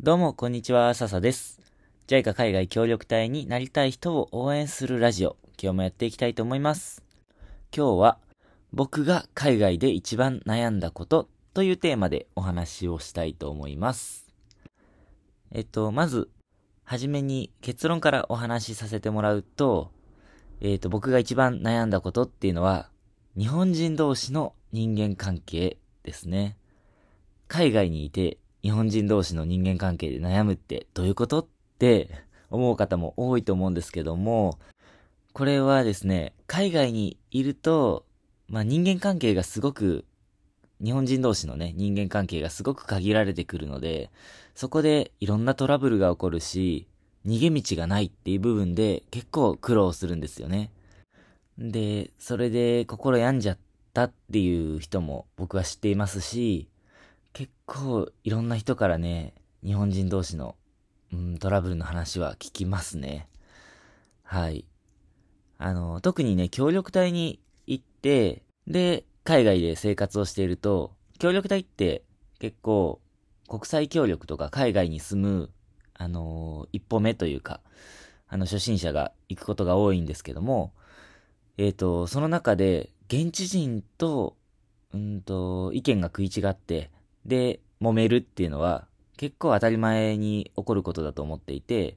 どうも、こんにちは、笹です。JICA 海外協力隊になりたい人を応援するラジオ、今日もやっていきたいと思います。今日は、僕が海外で一番悩んだことというテーマでお話をしたいと思います。えっと、まず、はじめに結論からお話しさせてもらうと、えっと、僕が一番悩んだことっていうのは、日本人同士の人間関係ですね。海外にいて日本人同士の人間関係で悩むってどういうこと？って 思う方も多いと思うんですけども、これはですね、海外にいると、まあ人間関係がすごく、日本人同士のね、人間関係がすごく限られてくるので、そこでいろんなトラブルが起こるし、逃げ道がないっていう部分で結構苦労するんですよね。で、それで心病んじゃったっていう人も僕は知っていますし、結構いろんな人からね、日本人同士の、うん、トラブルの話は聞きますね。はい。あの、特にね、協力隊に行って、で、海外で生活をしていると、協力隊って結構国際協力とか海外に住む、あの一歩目というか、あの、初心者が行くことが多いんですけども、えっ、と、その中で、現地人と、うんと、意見が食い違って、で、揉めるっていうのは、結構当たり前に起こることだと思っていて、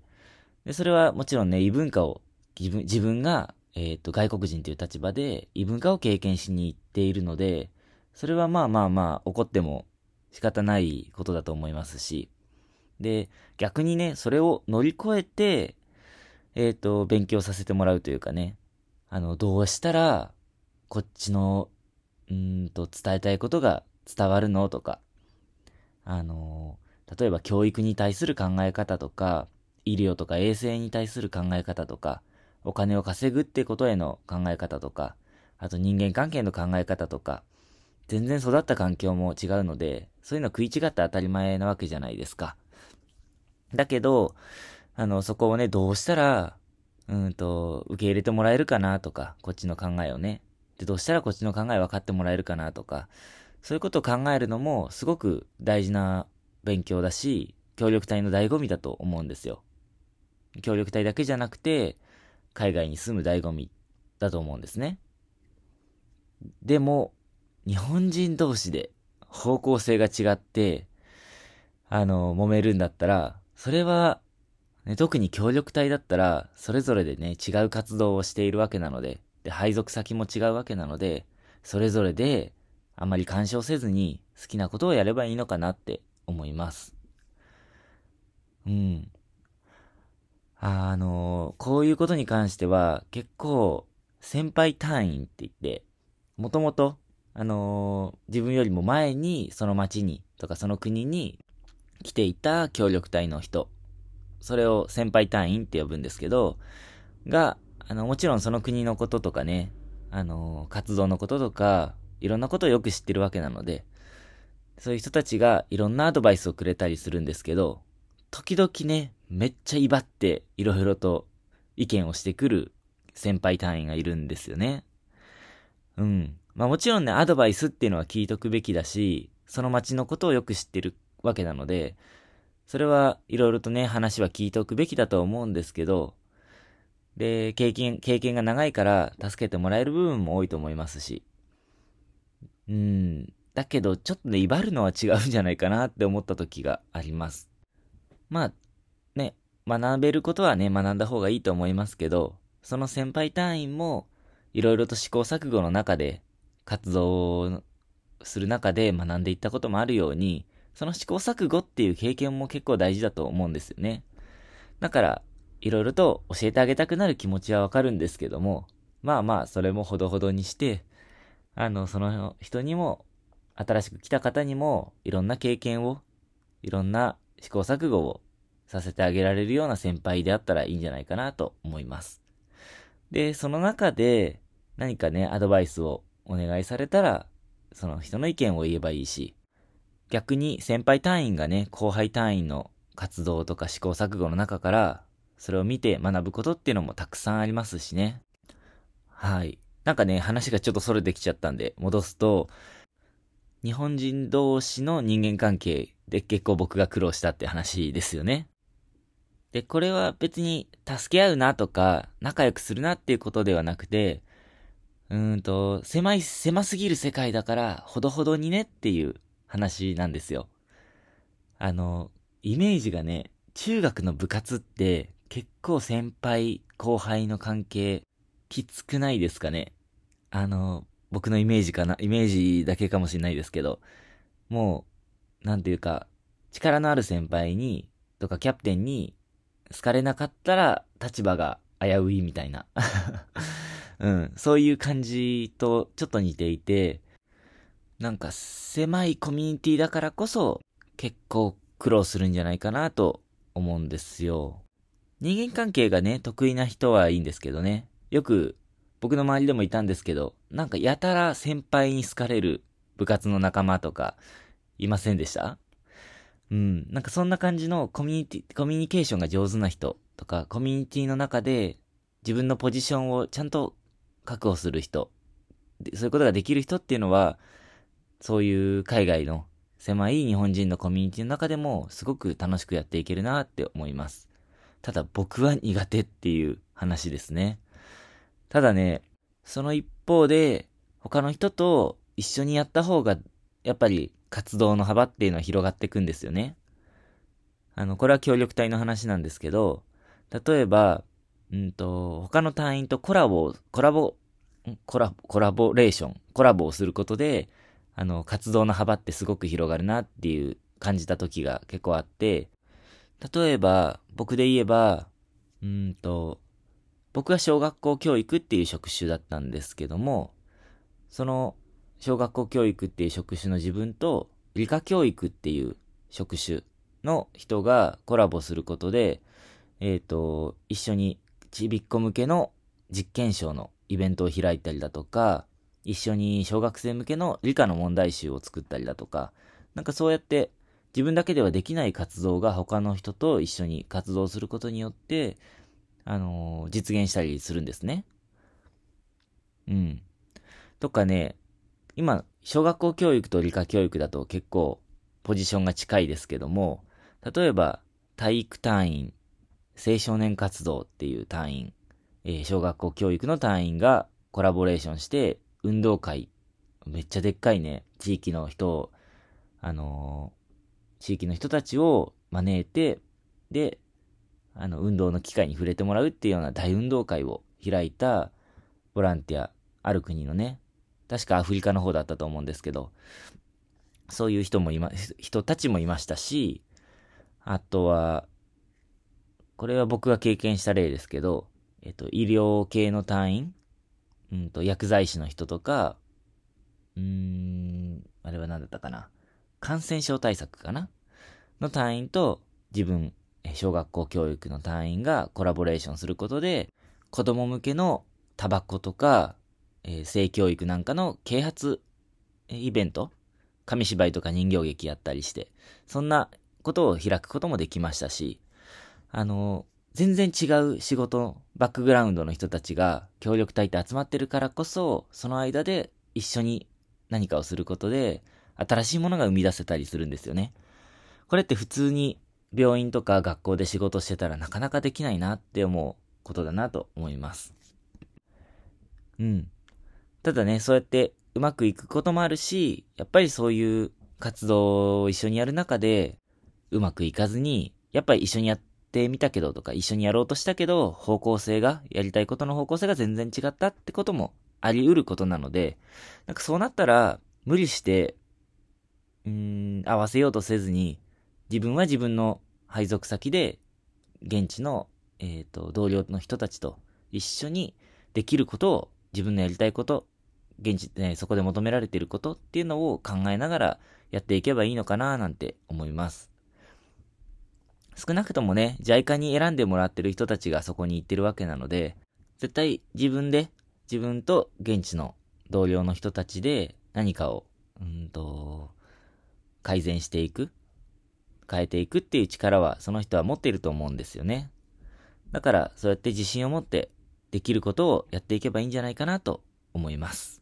で、それはもちろんね、異文化を、自分自分が、えっ、と、外国人という立場で、異文化を経験しに行っているので、それはまあまあまあ、起こっても仕方ないことだと思いますし、で、逆にね、それを乗り越えて、えっ、と、勉強させてもらうというかね、あの、どうしたら、こっちの、うんと、伝えたいことが伝わるのとか、あの、例えば教育に対する考え方とか、医療とか衛生に対する考え方とか、お金を稼ぐってことへの考え方とか、あと人間関係の考え方とか、全然育った環境も違うので、そういうの食い違って当たり前なわけじゃないですか。だけど、あの、そこをね、どうしたら、うんと、受け入れてもらえるかなとか、こっちの考えをね。で、どうしたらこっちの考え分かってもらえるかなとか、そういうことを考えるのもすごく大事な勉強だし、協力隊の醍醐味だと思うんですよ。協力隊だけじゃなくて、海外に住む醍醐味だと思うんですね。でも、日本人同士で方向性が違って、あの、揉めるんだったら、それは、ね、特に協力隊だったら、それぞれでね、違う活動をしているわけなので、で、配属先も違うわけなので、それぞれで、あまり干渉せずに好きなことをやればいいのかなって思います。うん。あのこういうことに関しては結構先輩隊員って言って、もともと、あの自分よりも前にその町にとかその国に来ていた協力隊の人、それを先輩隊員って呼ぶんですけど、が、あの、もちろんその国のこととかね、あの活動のこととか、いろんなことをよく知ってるわけなので、そういう人たちがいろんなアドバイスをくれたりするんですけど、時々ね、めっちゃ威張っていろいろと意見をしてくる先輩隊員がいるんですよね。うん。まあもちろんね、アドバイスっていうのは聞いとくべきだし、その街のことをよく知ってるわけなので、それはいろいろとね、話は聞いておくべきだと思うんですけど、で、経験、経験が長いから助けてもらえる部分も多いと思いますし、うん。だけど、ちょっとね、威張るのは違うんじゃないかなって思った時があります。まあ、ね、学べることはね、学んだ方がいいと思いますけど、その先輩隊員も、いろいろと試行錯誤の中で、活動する中で学んでいったこともあるように、その試行錯誤っていう経験も結構大事だと思うんですよね。だから、いろいろと教えてあげたくなる気持ちはわかるんですけども、まあまあ、それもほどほどにして、あの、その人にも、新しく来た方にも、いろんな経験を、いろんな試行錯誤をさせてあげられるような先輩であったらいいんじゃないかなと思います。で、その中で、何かね、アドバイスをお願いされたら、その人の意見を言えばいいし、逆に先輩隊員がね、後輩隊員の活動とか試行錯誤の中から、それを見て学ぶことっていうのもたくさんありますしね。はい。なんかね、話がちょっとそれてきちゃったんで、戻すと、日本人同士の人間関係で結構僕が苦労したって話ですよね。で、これは別に助け合うなとか、仲良くするなっていうことではなくて、うーんと、狭い、狭すぎる世界だから、ほどほどにねっていう話なんですよ。あの、イメージがね、中学の部活って結構先輩後輩の関係きつくないですかね。あの、僕のイメージかな、イメージだけかもしれないですけど、もう、なんていうか、力のある先輩に、とかキャプテンに好かれなかったら立場が危ういみたいな。うん、そういう感じとちょっと似ていて、なんか狭いコミュニティだからこそ結構苦労するんじゃないかなと思うんですよ。人間関係がね、得意な人はいいんですけどね。よく僕の周りでもいたんですけど、なんかやたら先輩に好かれる部活の仲間とかいませんでした？うん。なんかそんな感じのコミュニティ、コミュニケーションが上手な人とか、コミュニティの中で自分のポジションをちゃんと確保する人、そういうことができる人っていうのは、そういう海外の狭い日本人のコミュニティの中でもすごく楽しくやっていけるなって思います。ただ僕は苦手っていう話ですね。ただね、その一方で他の人と一緒にやった方がやっぱり活動の幅っていうのは広がっていくんですよね。あの、これは協力隊の話なんですけど、例えば、うんと、他の隊員とコラボ、コラボ、コラボ、コラボレーション、コラボをすることで、あの、活動の幅ってすごく広がるなっていう感じた時が結構あって、例えば、僕で言えば、うんと、僕は小学校教育っていう職種だったんですけども、その小学校教育っていう職種の自分と理科教育っていう職種の人がコラボすることで、えっ、ー、と、一緒にちびっこ向けの実験賞のイベントを開いたりだとか、一緒に小学生向けの理科の問題集を作ったりだとか、なんかそうやって自分だけではできない活動が他の人と一緒に活動することによって、あのー、実現したりするんですね。うん。とかね、今、小学校教育と理科教育だと結構ポジションが近いですけども、例えば体育単位、青少年活動っていう単位、えー、小学校教育の単位がコラボレーションして運動会、めっちゃでっかいね、地域の人を、あのー、地域の人たちを招いて、で、あの、運動の機会に触れてもらうっていうような大運動会を開いたボランティア、ある国のね、確かアフリカの方だったと思うんですけど、そういう人もいま、人たちもいましたし、あとは、これは僕が経験した例ですけど、えっと、医療系の隊員、うんと、薬剤師の人とか、うーん、あれは何だったかな。感染症対策かなの隊員と自分、小学校教育の隊員がコラボレーションすることで、子供向けのタバコとか、えー、性教育なんかの啓発イベント紙芝居とか人形劇やったりして、そんなことを開くこともできましたし、あの、全然違う仕事、バックグラウンドの人たちが協力隊って集まってるからこそ、その間で一緒に何かをすることで、新しいものが生み出せたりするんですよね。これって普通に病院とか学校で仕事してたらなかなかできないなって思うことだなと思います。うん。ただね、そうやってうまくいくこともあるし、やっぱりそういう活動を一緒にやる中で、うまくいかずに、やっぱり一緒にやってみたけどとか、一緒にやろうとしたけど、方向性が、やりたいことの方向性が全然違ったってこともあり得ることなので、なんかそうなったら、無理して、うーん、合わせようとせずに、自分は自分の配属先で、現地の、えっ、ー、と、同僚の人たちと一緒にできることを、自分のやりたいこと、現地、ね、そこで求められていることっていうのを考えながらやっていけばいいのかななんて思います。少なくともね、JICA に選んでもらってる人たちがそこに行ってるわけなので、絶対自分で、自分と現地の同僚の人たちで何かを、うんと、改善していく、変えていくっていう力はその人は持っていると思うんですよね。だから、そうやって自信を持ってできることをやっていけばいいんじゃないかなと思います。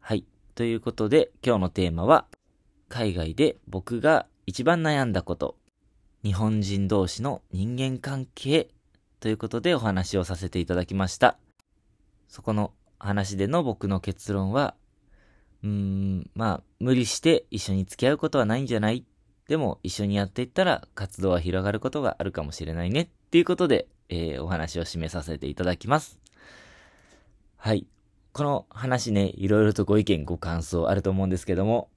はい。ということで、今日のテーマは、海外で僕が一番悩んだこと、日本人同士の人間関係ということでお話をさせていただきました。そこの話での僕の結論は、うーん、まあ、無理して一緒に付き合うことはないんじゃないでも一緒にやっていったら活動は広がることがあるかもしれないねっていうことで、えー、お話を締めさせていただきます。はい。この話ね、いろいろとご意見ご感想あると思うんですけども、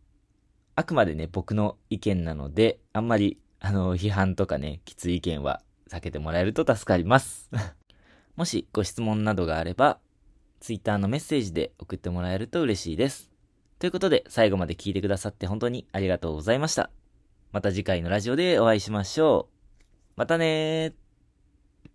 あくまでね、僕の意見なので、あんまり、あの、批判とかね、きつい意見は避けてもらえると助かります。もしご質問などがあれば、Twitter のメッセージで送ってもらえると嬉しいです。ということで、最後まで聞いてくださって本当にありがとうございました。また次回のラジオでお会いしましょう。またねー。